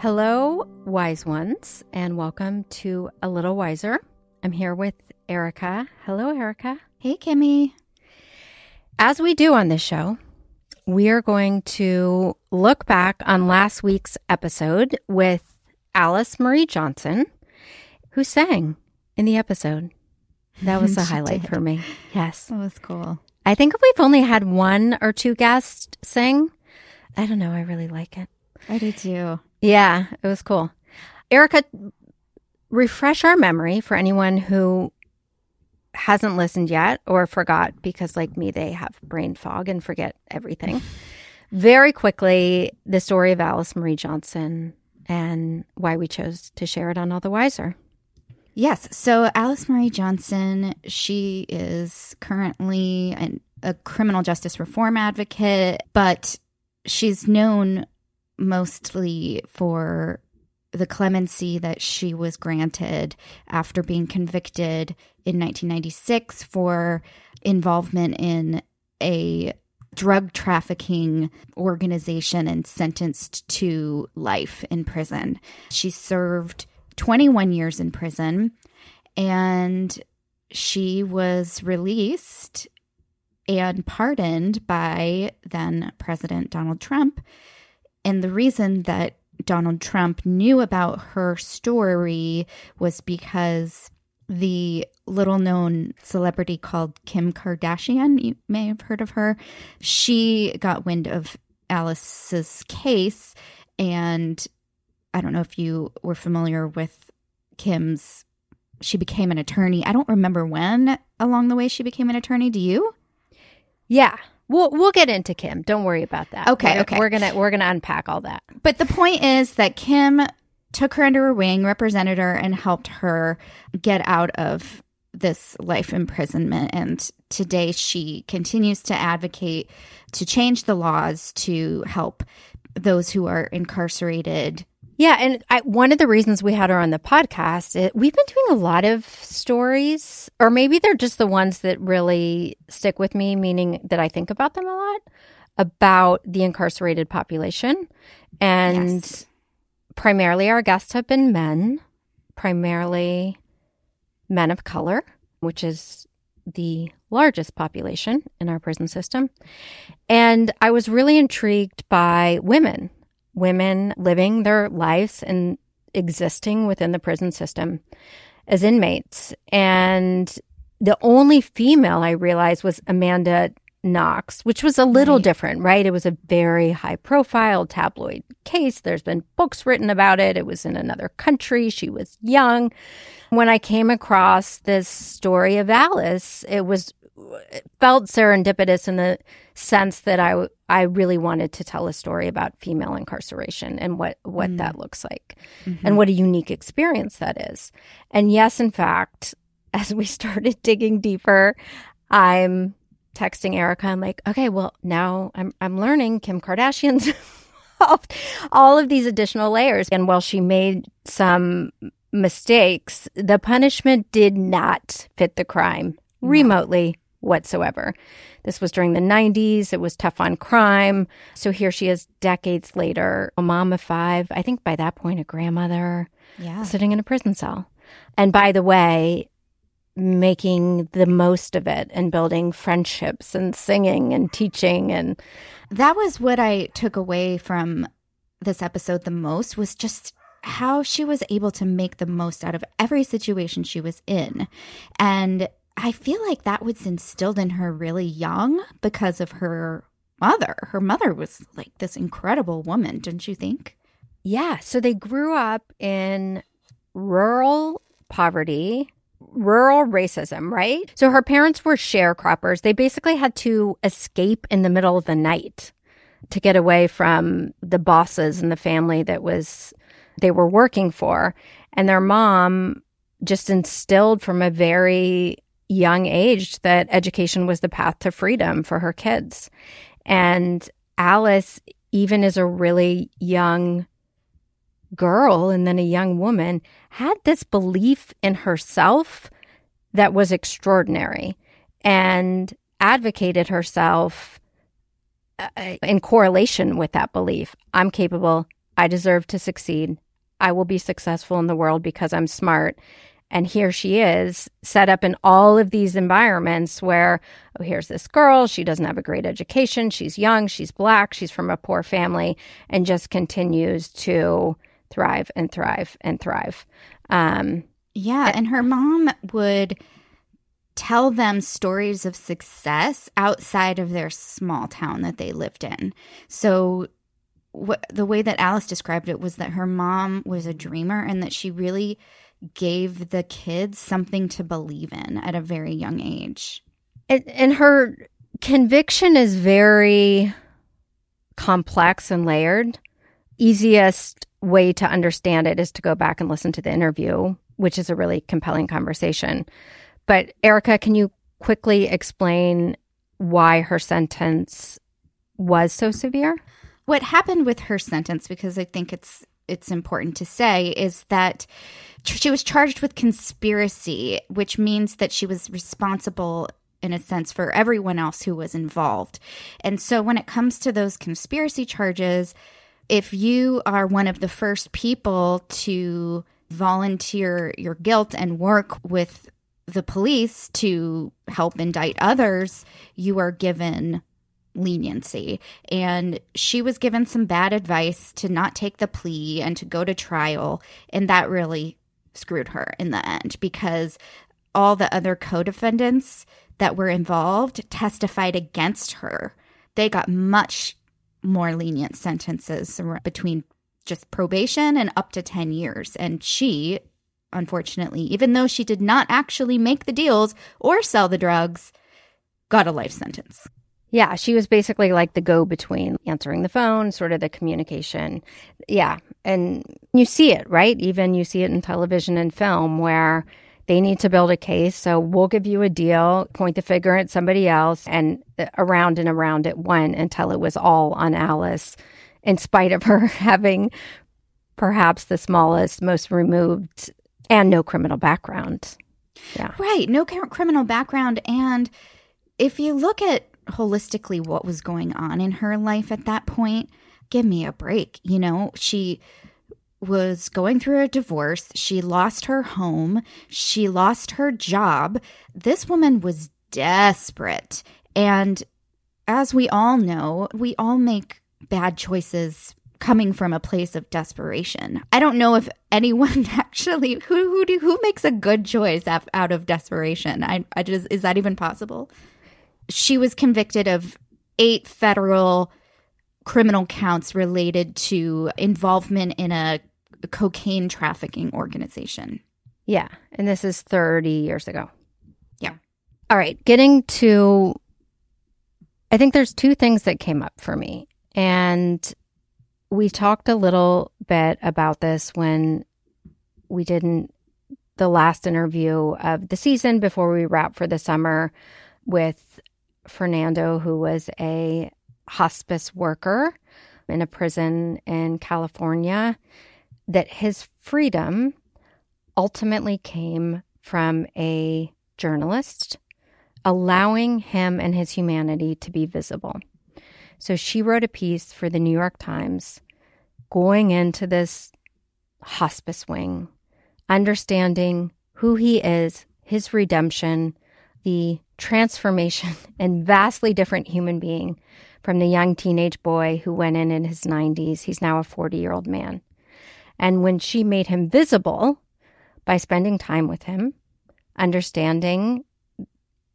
Hello, wise ones, and welcome to A Little Wiser. I'm here with Erica. Hello, Erica. Hey, Kimi. As we do on this show, we are going to look back on last week's episode with Alice Marie Johnson, who sang in the episode. That was a highlight did. for me. Yes. That was cool. I think if we've only had one or two guests sing. I don't know. I really like it. I did too. Yeah, it was cool. Erica, refresh our memory for anyone who hasn't listened yet or forgot because, like me, they have brain fog and forget everything. Very quickly, the story of Alice Marie Johnson and why we chose to share it on All the Wiser. Yes. So Alice Marie Johnson, she is currently an, a criminal justice reform advocate, but she's known mostly for the clemency that she was granted after being convicted in 1996 for involvement in a drug trafficking organization and sentenced to life in prison. She served 21 years in prison and she was released and pardoned by then President Donald Trump. And the reason that Donald Trump knew about her story was because the little known celebrity called Kim Kardashian, you may have heard of her, she got wind of Alice's case. And I don't know if you were familiar with Kim's, she became an attorney. I don't remember when along the way she became an attorney. Do you? Yeah. We'll we'll get into Kim. Don't worry about that. Okay, We're- okay. We're gonna we're gonna unpack all that. But the point is that Kim took her under her wing, represented her, and helped her get out of this life imprisonment. And today she continues to advocate to change the laws to help those who are incarcerated. Yeah, and I, one of the reasons we had her on the podcast, it, we've been doing a lot of stories, or maybe they're just the ones that really stick with me, meaning that I think about them a lot about the incarcerated population. And Yes. primarily our guests have been men, primarily men of color, which is the largest population in our prison system. And I was really intrigued by women, women living their lives and existing within the prison system as inmates. And the only female I realized was Amanda Knox, which was a little Right. different, right? It was a very high profile tabloid case. There's been books written about it. It was in another country. She was young. When I came across this story of Alice, it was felt serendipitous in the sense that I I really wanted to tell a story about female incarceration and what what that mm. looks like and mm-hmm. what a unique experience that is. And yes, in fact, as we started digging deeper, I'm texting Erica. I'm like, okay, well now I'm I'm learning Kim Kardashian's all of these additional layers. And while she made some mistakes, the punishment did not fit the crime remotely whatsoever. This was during the 90s. It was tough on crime. So here she is decades later, a mom of five. I think by that point, a grandmother Yeah. sitting in a prison cell. And by the way, making the most of it and building friendships and singing and teaching and That was what I took away from this episode the most was just how she was able to make the most out of every situation she was in. And I feel like that was instilled in her really young because of her mother. Her mother was like this incredible woman, didn't you think? Yeah. So they grew up in rural poverty, rural racism, right? So her parents were sharecroppers. They basically had to escape in the middle of the night to get away from the bosses and the family that was they were working for. And their mom just instilled from a very young age that education was the path to freedom for her kids. And Alice, even as a really young girl and then a young woman, had this belief in herself that was extraordinary and advocated herself uh, in correlation with that belief. I'm capable. I deserve to succeed. I will be successful in the world because I'm smart. And here she is set up in all of these environments where, oh, here's this girl. She doesn't have a great education. She's young. She's black. She's from a poor family and just continues to thrive and thrive and thrive. Um, yeah. And her mom would tell them stories of success outside of their small town that they lived in. So, what, the way that Alice described it was that her mom was a dreamer and that she really gave the kids something to believe in at a very young age. And, and her conviction is very complex and layered. Easiest way to understand it is to go back and listen to the interview, which is a really compelling conversation. But Erica, can you quickly explain why her sentence was so severe? What happened with her sentence, because I think it's it's important to say, is that she was charged with conspiracy, which means that she was responsible in a sense for everyone else who was involved. And so when it comes to those conspiracy charges, if you are one of the first people to volunteer your guilt and work with the police to help indict others, you are given leniency. And she was given some bad advice to not take the plea and to go to trial. And that really screwed her in the end because all the other co defendants that were involved testified against her. They got much more lenient sentences between just probation and up to 10 years. And she, unfortunately, even though she did not actually make the deals or sell the drugs, got a life sentence. Yeah, she was basically like the go between answering the phone, sort of the communication. Yeah. And you see it, right? Even you see it in television and film where they need to build a case. So we'll give you a deal, point the finger at somebody else, and uh, around and around it went until it was all on Alice, in spite of her having perhaps the smallest, most removed, and no criminal background. Yeah. Right. No criminal background. And if you look at holistically what was going on in her life at that point, give me a break. You know, she was going through a divorce. She lost her home. She lost her job. This woman was desperate. And as we all know, we all make bad choices coming from a place of desperation. I don't know if anyone actually who who do, who makes a good choice out of desperation. I I just is that even possible? She was convicted of eight federal criminal counts related to involvement in a cocaine trafficking organization. Yeah. And this is 30 years ago. Yeah. All right. Getting to, I think there's two things that came up for me. And we talked a little bit about this when we didn't the last interview of the season before we wrap for the summer with Fernando, who was a hospice worker in a prison in California, that his freedom ultimately came from a journalist allowing him and his humanity to be visible. So she wrote a piece for the New York Times going into this hospice wing, understanding who he is, his redemption, the transformation and vastly different human being from the young teenage boy who went in in his 90s. He's now a 40 year old man. And when she made him visible by spending time with him, understanding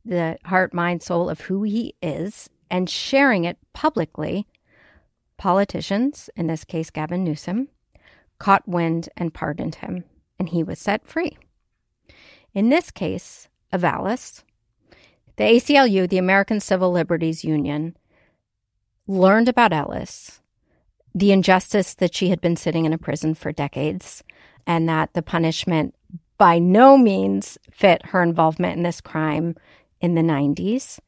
the heart, mind, soul of who he is, and sharing it publicly, politicians, in this case Gavin Newsom, caught wind and pardoned him, and he was set free. In this case Alice, the ACLU, the American Civil Liberties Union, learned about Alice, the injustice that she had been sitting in a prison for decades, and that the punishment by no means fit her involvement in this crime in the 90s.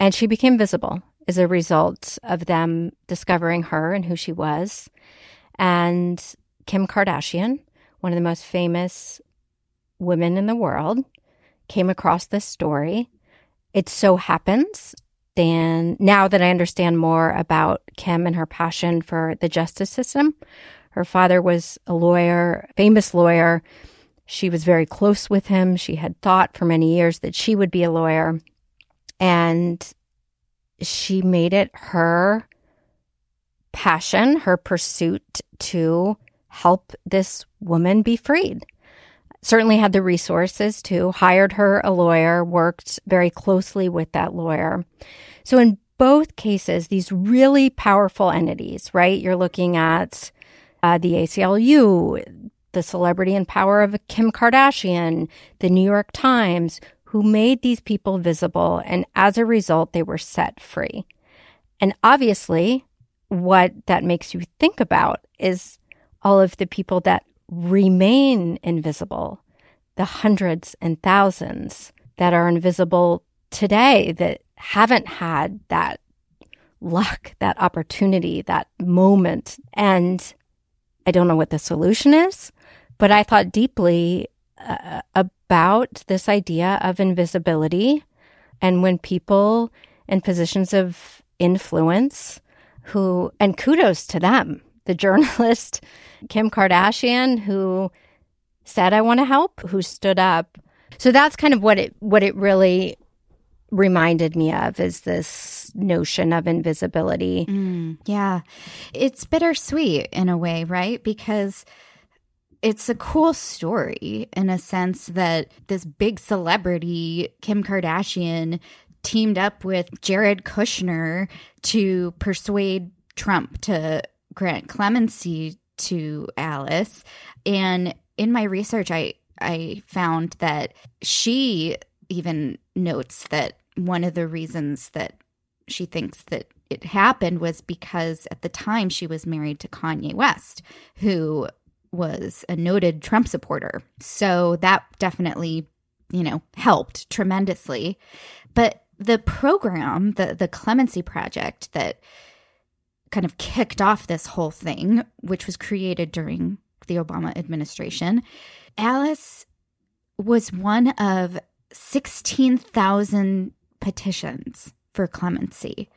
And she became visible as a result of them discovering her and who she was. And Kim Kardashian, one of the most famous women in the world, came across this story. It so happens, Dan, now that I understand more about Kim and her passion for the justice system, her father was a lawyer, famous lawyer. She was very close with him. She had thought for many years that she would be a lawyer. And she made it her passion, her pursuit to help this woman be freed. Certainly had the resources to, hired her a lawyer, worked very closely with that lawyer. So in both cases, these really powerful entities, right? You're looking at uh, the ACLU, the celebrity and power of Kim Kardashian, the New York Times, who made these people visible. And as a result, they were set free. And obviously, what that makes you think about is all of the people that remain invisible, the hundreds and thousands that are invisible today that haven't had that luck, that opportunity, that moment. And I don't know what the solution is, but I thought deeply uh, about this idea of invisibility and when people in positions of influence who, and kudos to them, the journalist Kim Kardashian, who said, I want to help, who stood up. So that's kind of what it, what it really reminded me of is this notion of invisibility. Mm, yeah. It's bittersweet in a way, right? Because it's a cool story in a sense that this big celebrity, Kim Kardashian, teamed up with Jared Kushner to persuade Trump to grant clemency to Alice. And in my research, I I found that she even notes that one of the reasons that she thinks that it happened was because at the time she was married to Kanye West, who was a noted Trump supporter. So that definitely, you know, helped tremendously. But the program, the the clemency project that kind of kicked off this whole thing, which was created during the Obama administration, Alice was one of 16,000 petitions for clemency.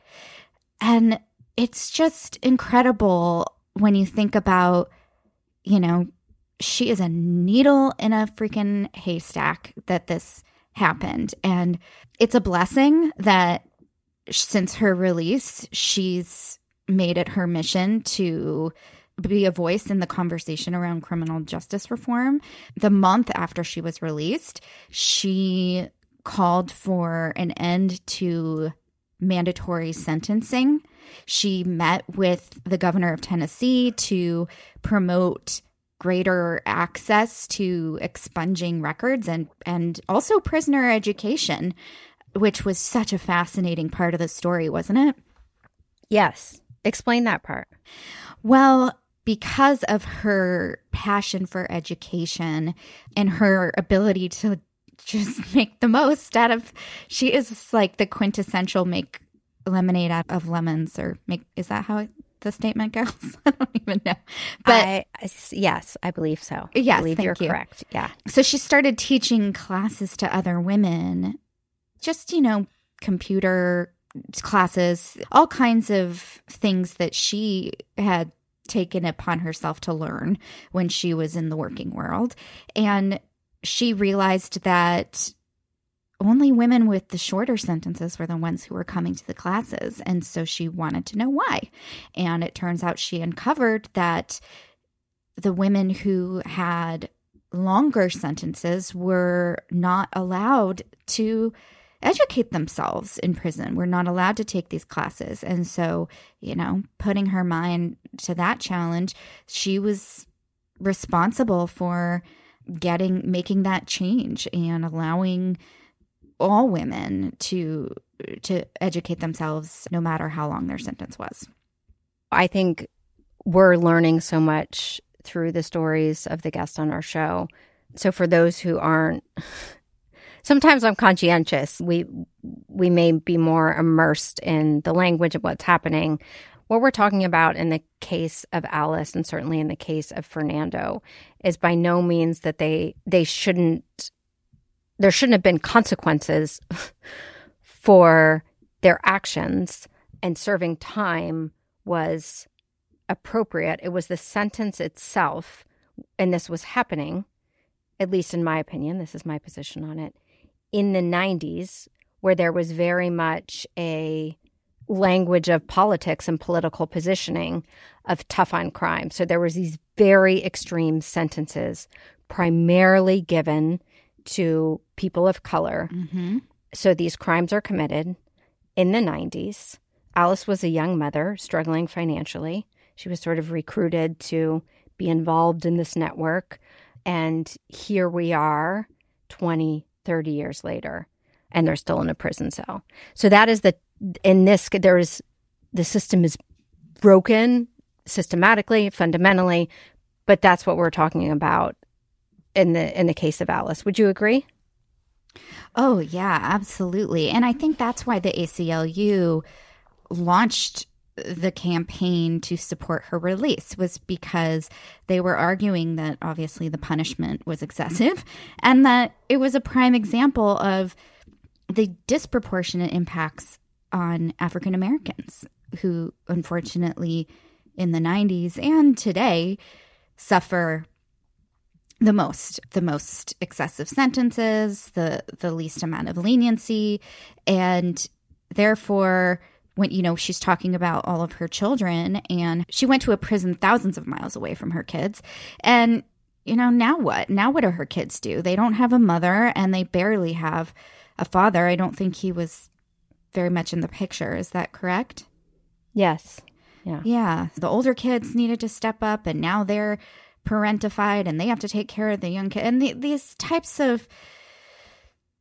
And it's just incredible when you think about, you know, she is a needle in a freaking haystack that this happened. And it's a blessing that since her release, she's made it her mission to be a voice in the conversation around criminal justice reform. The month after she was released, she called for an end to mandatory sentencing. She met with the governor of Tennessee to promote greater access to expunging records and and also prisoner education, which was such a fascinating part of the story, wasn't it? Yes. Explain that part. Well, because of her passion for education and her ability to just make the most out of she is like the quintessential make lemonade out of lemons or make is that how the statement goes? I don't even know. But I, yes i believe so. Yes I believe you're you. correct. Yeah. So she started teaching classes to other women just you know computer classes, all kinds of things that she had taken upon herself to learn when she was in the working world. And she realized that only women with the shorter sentences were the ones who were coming to the classes. And so she wanted to know why. And it turns out she uncovered that the women who had longer sentences were not allowed to educate themselves in prison. We're not allowed to take these classes. And so, you know, putting her mind to that challenge, she was responsible for getting making that change and allowing all women to to educate themselves no matter how long their sentence was. I think we're learning so much through the stories of the guests on our show. So for those who aren't sometimes I'm conscientious. We we may be more immersed in the language of what's happening. What we're talking about in the case of Alice and certainly in the case of Fernando is by no means that they they shouldn't there shouldn't have been consequences for their actions and serving time was appropriate. It was the sentence itself and this was happening at least in my opinion, this is my position on it, in the 90s, where there was very much a language of politics and political positioning of tough on crime. So there was these very extreme sentences, primarily given to people of color. Mm-hmm. So these crimes are committed in the 90s. Alice was a young mother struggling financially. She was sort of recruited to be involved in this network. And here we are 20, 30 years later, and they're still in a prison cell. So that is the, in this, there is, the system is broken systematically, fundamentally, but that's what we're talking about in the in the case of Alice. Would you agree? Oh, yeah, absolutely. And I think that's why the ACLU launched the campaign to support her release was because they were arguing that obviously the punishment was excessive and that it was a prime example of the disproportionate impacts on African Americans who unfortunately in the 90s and today suffer the most the most excessive sentences the the least amount of leniency and therefore when you know she's talking about all of her children and she went to a prison thousands of miles away from her kids. And you know now what? Now what do her kids do? They don't have a mother and they barely have a father. I don't think he was very much in the picture. Is that correct? Yes. Yeah. Yeah. The older kids needed to step up and now they're parentified and they have to take care of the young kid and the, these types of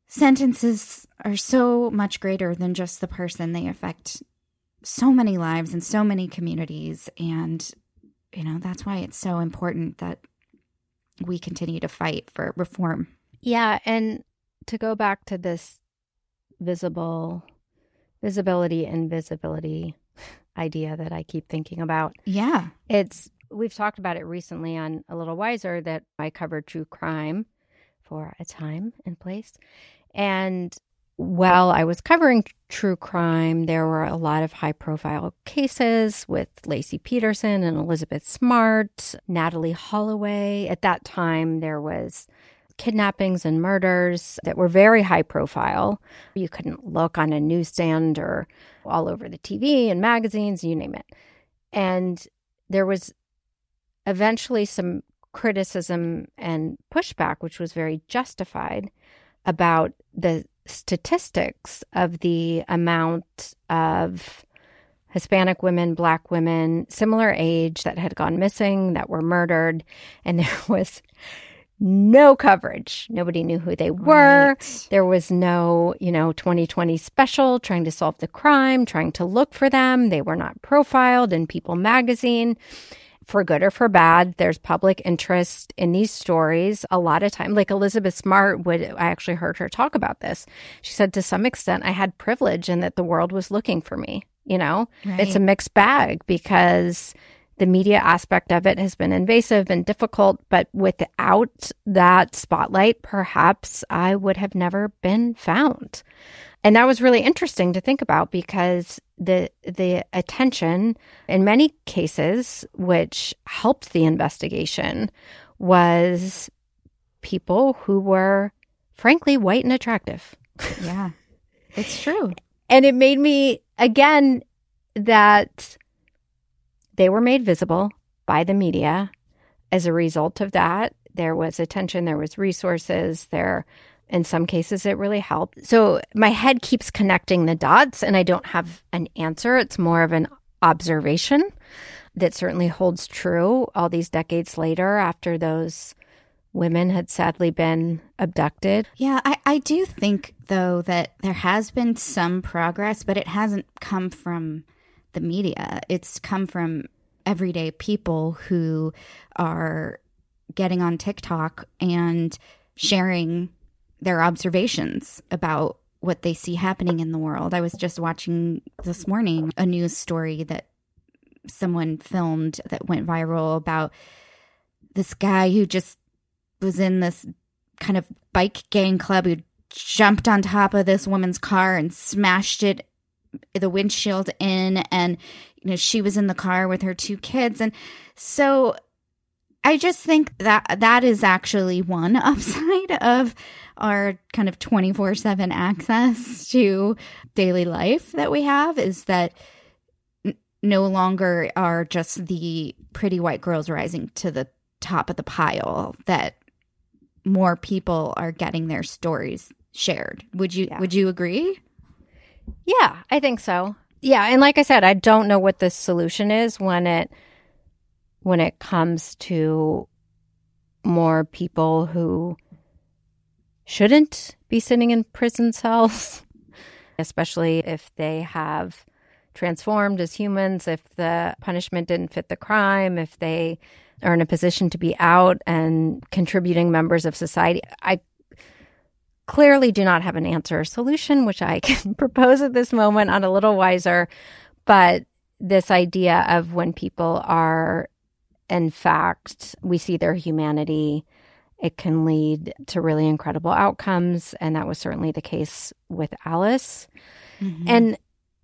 sentences are so much greater than just the person. They affect so many lives and so many communities. And, you know, that's why it's so important that we continue to fight for reform. Yeah. And to go back to this visible, visibility and visibility idea that I keep thinking about. Yeah. It's, we've talked about it recently on A Little Wiser that I cover true crime for a time and place. And while I was covering true crime, there were a lot of high profile cases with Laci Peterson and Elizabeth Smart, Natalee Holloway. At that time, there was kidnappings and murders that were very high profile. You couldn't look on a newsstand or all over the TV and magazines, you name it. And there was eventually some criticism and pushback, which was very justified about the statistics of the amount of Hispanic women, Black women, similar age that had gone missing, that were murdered. And there was no coverage. Nobody knew who they were. Right. There was no, you know, 2020 special trying to solve the crime, trying to look for them. They were not profiled in People magazine for good or for bad, there's public interest in these stories. A lot of time, like Elizabeth Smart would, I actually heard her talk about this. She said, to some extent, I had privilege in that the world was looking for me. You know, right. it's a mixed bag because the media aspect of it has been invasive and difficult, but without that spotlight, perhaps I would have never been found. And that was really interesting to think about because the the attention in many cases which helped the investigation was people who were frankly white and attractive. Yeah. It's true. and it made me again that they were made visible by the media as a result of that there was attention there was resources there in some cases, it really helped. So my head keeps connecting the dots, and I don't have an answer. It's more of an observation that certainly holds true all these decades later after those women had sadly been abducted. Yeah, I, I do think, though, that there has been some progress, but it hasn't come from the media. It's come from everyday people who are getting on TikTok and sharing their observations about what they see happening in the world. I was just watching this morning a news story that someone filmed that went viral about this guy who just was in this kind of bike gang club who jumped on top of this woman's car and smashed it the windshield in and you know she was in the car with her two kids and so i just think that that is actually one upside of our kind of 24/7 access to daily life that we have is that no longer are just the pretty white girls rising to the top of the pile that more people are getting their stories shared. Would you yeah. would you agree? Yeah, I think so. Yeah, and like I said, I don't know what the solution is when it when it comes to more people who shouldn't be sitting in prison cells, especially if they have transformed as humans, if the punishment didn't fit the crime, if they are in a position to be out and contributing members of society. I clearly do not have an answer or solution, which I can propose at this moment on a little wiser. But this idea of when people are, in fact, we see their humanity, it can lead to really incredible outcomes. And that was certainly the case with Alice. Mm-hmm. And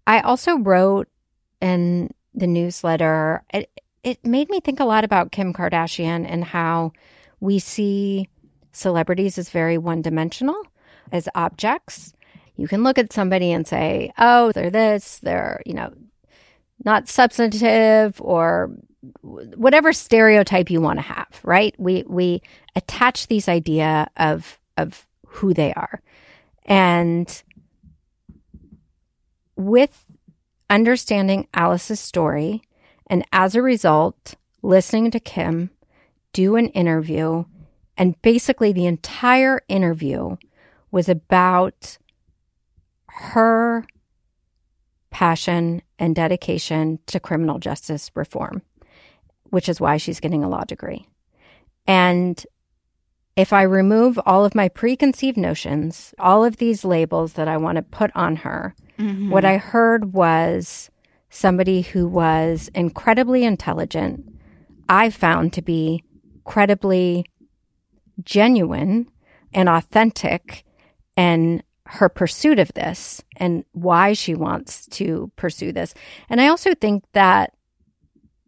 I also wrote in the newsletter, it, it made me think a lot about Kim Kardashian and how we see celebrities as very one dimensional, as objects. You can look at somebody and say, oh, they're this, they're, you know, not substantive or whatever stereotype you want to have, right? We we attach these idea of of who they are. And with understanding Alice's story, and as a result, listening to Kim do an interview, and basically the entire interview was about her passion and dedication to criminal justice reform, which is why she's getting a law degree. And if I remove all of my preconceived notions, all of these labels that I want to put on her, mm-hmm. what I heard was somebody who was incredibly intelligent, I found to be credibly genuine and authentic in her pursuit of this and why she wants to pursue this. And I also think that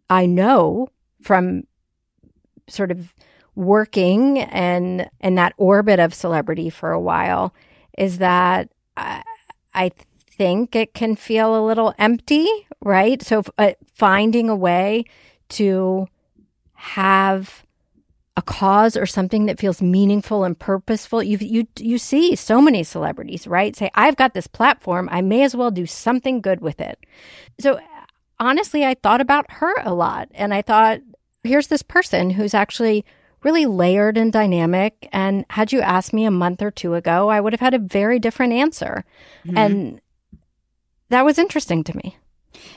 I know from sort of working and in that orbit of celebrity for a while is that I, I think it can feel a little empty, right? So uh, finding a way to have a cause or something that feels meaningful and purposeful. You you you see so many celebrities, right? Say, "I've got this platform, I may as well do something good with it." So honestly, I thought about her a lot and I thought, here's this person who's actually really layered and dynamic. And had you asked me a month or two ago, I would have had a very different answer. Mm-hmm. And that was interesting to me.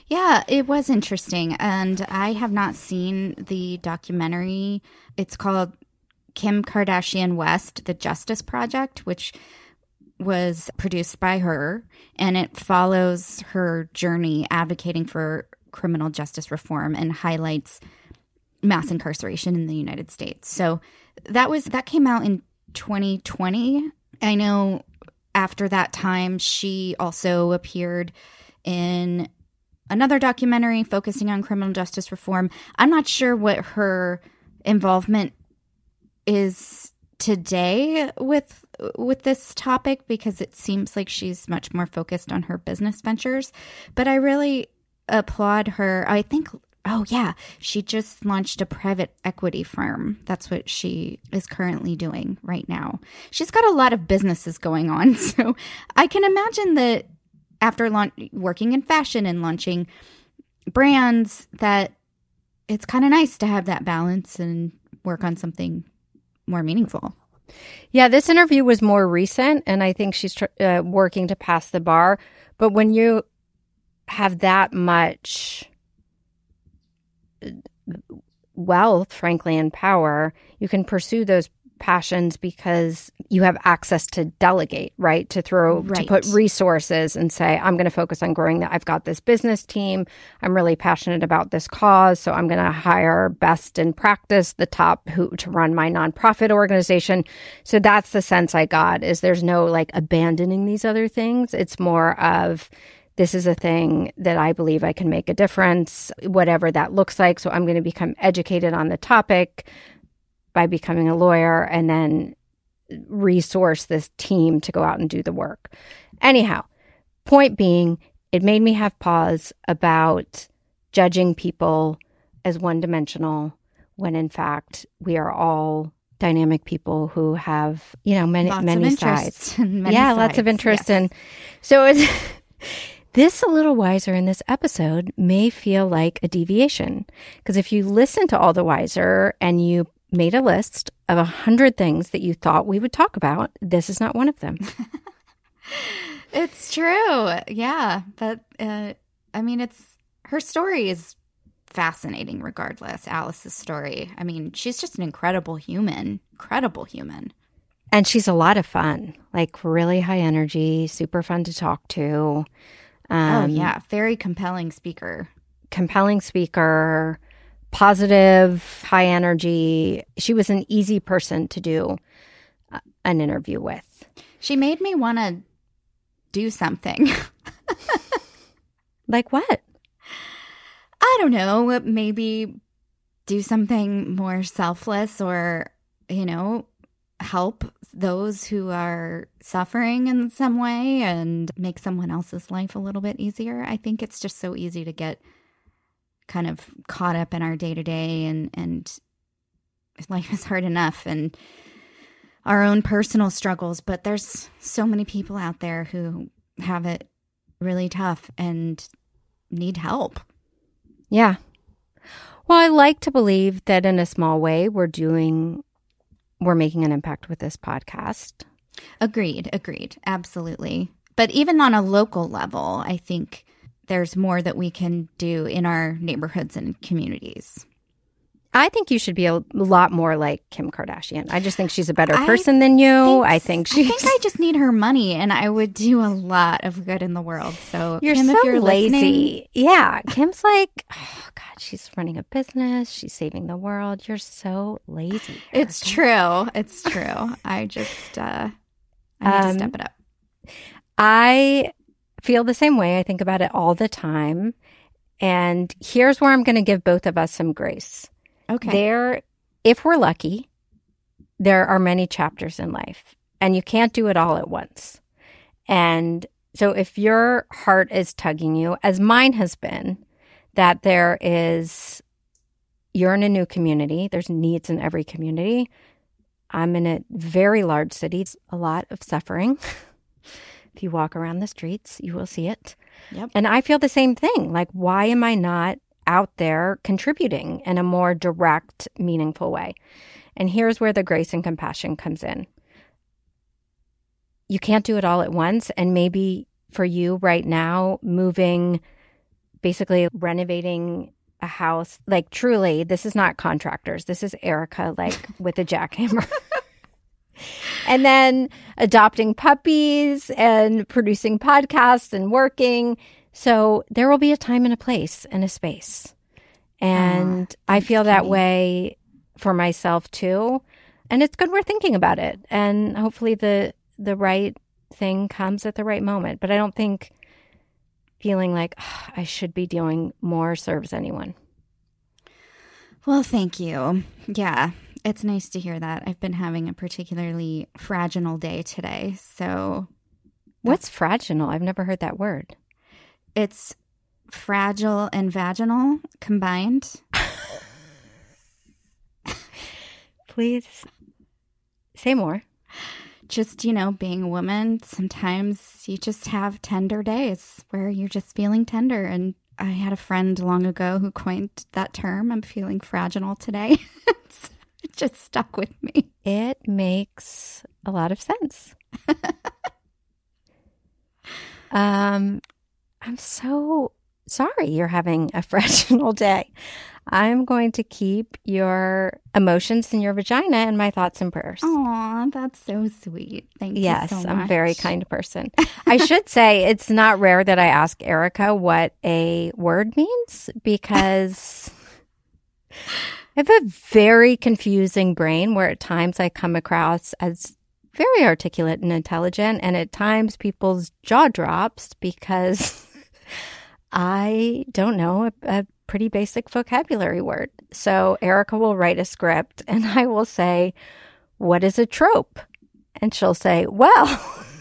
Yeah, it was interesting. And I have not seen the documentary. It's called Kim Kardashian West, The Justice Project, which was produced by her. And it follows her journey advocating for criminal justice reform and highlights mass incarceration in the United States. So that was that came out in 2020. I know after that time she also appeared in another documentary focusing on criminal justice reform. I'm not sure what her involvement is today with with this topic because it seems like she's much more focused on her business ventures, but I really applaud her. I think Oh, yeah. She just launched a private equity firm. That's what she is currently doing right now. She's got a lot of businesses going on. So I can imagine that after launch, working in fashion and launching brands, that it's kind of nice to have that balance and work on something more meaningful. Yeah, this interview was more recent, and I think she's tr- uh, working to pass the bar. But when you have that much wealth, frankly, and power, you can pursue those passions because you have access to delegate, right? To throw, right. to put resources and say, I'm going to focus on growing that. I've got this business team. I'm really passionate about this cause. So I'm going to hire best in practice, the top who to run my nonprofit organization. So that's the sense I got is there's no like abandoning these other things. It's more of, this is a thing that I believe I can make a difference, whatever that looks like. So I'm going to become educated on the topic by becoming a lawyer and then resource this team to go out and do the work. Anyhow, point being, it made me have pause about judging people as one dimensional when in fact we are all dynamic people who have, you know, many lots many sides. Many yeah, sides. lots of interest yes. and so it's This a little wiser in this episode may feel like a deviation because if you listen to all the wiser and you made a list of a hundred things that you thought we would talk about. This is not one of them. it's true. Yeah. But, uh, I mean, it's her story is fascinating regardless. Alice's story. I mean, she's just an incredible human, incredible human. And she's a lot of fun, like really high energy, super fun to talk to. Um, oh, yeah. Very compelling speaker. Compelling speaker positive, high energy. She was an easy person to do uh, an interview with. She made me want to do something. like what? I don't know. Maybe do something more selfless or, you know, help those who are suffering in some way and make someone else's life a little bit easier. I think it's just so easy to get kind of caught up in our day to day and and life is hard enough and our own personal struggles but there's so many people out there who have it really tough and need help yeah well i like to believe that in a small way we're doing we're making an impact with this podcast. Agreed agreed. Absolutely. But even on a local level i think there's more that we can do in our neighborhoods and communities. I think you should be a lot more like Kim Kardashian. I just think she's a better person than you. Think, I think she. I think I just need her money, and I would do a lot of good in the world. So you're Kim, so you're lazy. Yeah, Kim's like, oh God, she's running a business. She's saving the world. You're so lazy. Erica. It's true. It's true. I just, uh, I need um, to step it up. I feel the same way. I think about it all the time. And here's where I'm going to give both of us some grace. Okay. There, if we're lucky, there are many chapters in life, and you can't do it all at once. And so, if your heart is tugging you, as mine has been, that there is, you're in a new community, there's needs in every community. I'm in a very large city, it's a lot of suffering. If you walk around the streets, you will see it. Yep. And I feel the same thing. Like, why am I not out there contributing in a more direct, meaningful way? And here's where the grace and compassion comes in. You can't do it all at once. And maybe for you right now, moving, basically renovating a house, like truly, this is not contractors. This is Erica, like with a jackhammer. and then adopting puppies and producing podcasts and working. So there will be a time and a place and a space. And uh, I feel that way for myself too. And it's good we're thinking about it. And hopefully the the right thing comes at the right moment. But I don't think feeling like oh, I should be doing more serves anyone. Well, thank you. Yeah, it's nice to hear that. I've been having a particularly fraginal day today. So, what's fraginal? I've never heard that word. It's fragile and vaginal combined. Please say more. Just, you know, being a woman, sometimes you just have tender days where you're just feeling tender. And I had a friend long ago who coined that term. I'm feeling fraginal today. it just stuck with me. It makes a lot of sense. um, I'm so sorry you're having a fragile day. I'm going to keep your emotions in your vagina and my thoughts and prayers. Aw, that's so sweet. Thank yes, you so I'm a very kind person. I should say it's not rare that I ask Erica what a word means because I have a very confusing brain where at times I come across as very articulate and intelligent, and at times people's jaw drops because I don't know a, a pretty basic vocabulary word. So Erica will write a script and I will say, What is a trope? And she'll say, Well,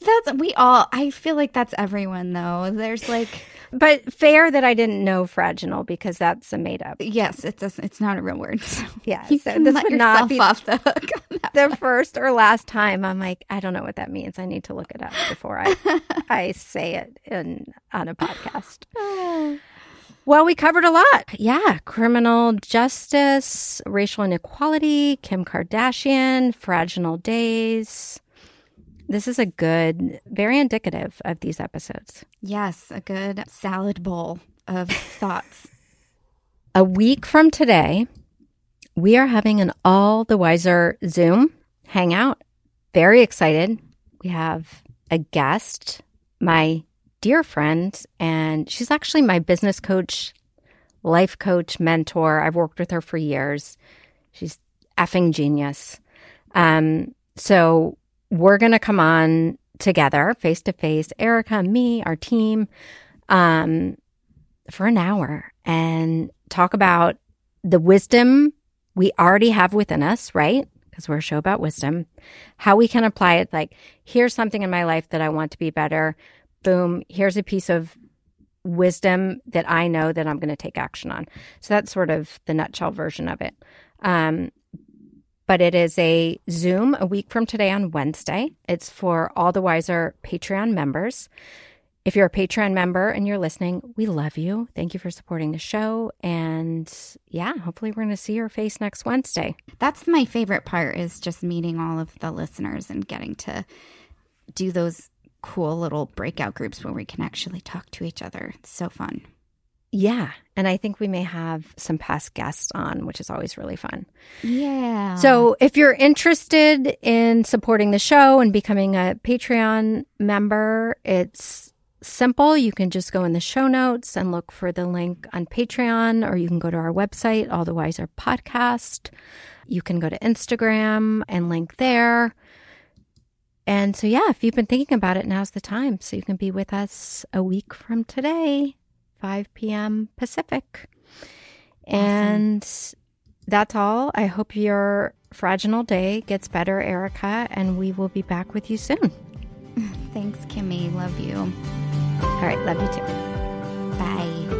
That's we all. I feel like that's everyone though. There's like but fair that I didn't know fraginal because that's a made up. yes, it's a, it's not a real word. So Yeah. you so this would not be off the hook. the first or last time I'm like, I don't know what that means. I need to look it up before I I say it in on a podcast. Well, we covered a lot. Yeah, criminal justice, racial inequality, Kim Kardashian, fragile days. This is a good, very indicative of these episodes. Yes, a good salad bowl of thoughts. A week from today, we are having an All the Wiser Zoom hangout. Very excited. We have a guest, my dear friend, and she's actually my business coach, life coach, mentor. I've worked with her for years. She's effing genius. Um, so we're going to come on together face to face, Erica, me, our team, um, for an hour and talk about the wisdom we already have within us, right? Because we're a show about wisdom, how we can apply it. Like, here's something in my life that I want to be better. Boom, here's a piece of wisdom that I know that I'm going to take action on. So that's sort of the nutshell version of it. Um, but it is a Zoom a week from today on Wednesday. It's for all the wiser Patreon members. If you're a Patreon member and you're listening, we love you. Thank you for supporting the show. And yeah, hopefully we're going to see your face next Wednesday. That's my favorite part is just meeting all of the listeners and getting to do those cool little breakout groups where we can actually talk to each other. It's so fun. Yeah. And I think we may have some past guests on, which is always really fun. Yeah. So if you're interested in supporting the show and becoming a Patreon member, it's simple. You can just go in the show notes and look for the link on Patreon, or you can go to our website, All the Wiser Podcast. You can go to Instagram and link there. And so, yeah, if you've been thinking about it, now's the time. So you can be with us a week from today, 5 p.m. Pacific. And that's all. I hope your fragile day gets better, Erica, and we will be back with you soon. Thanks, Kimi. Love you. All right, love you too. Bye.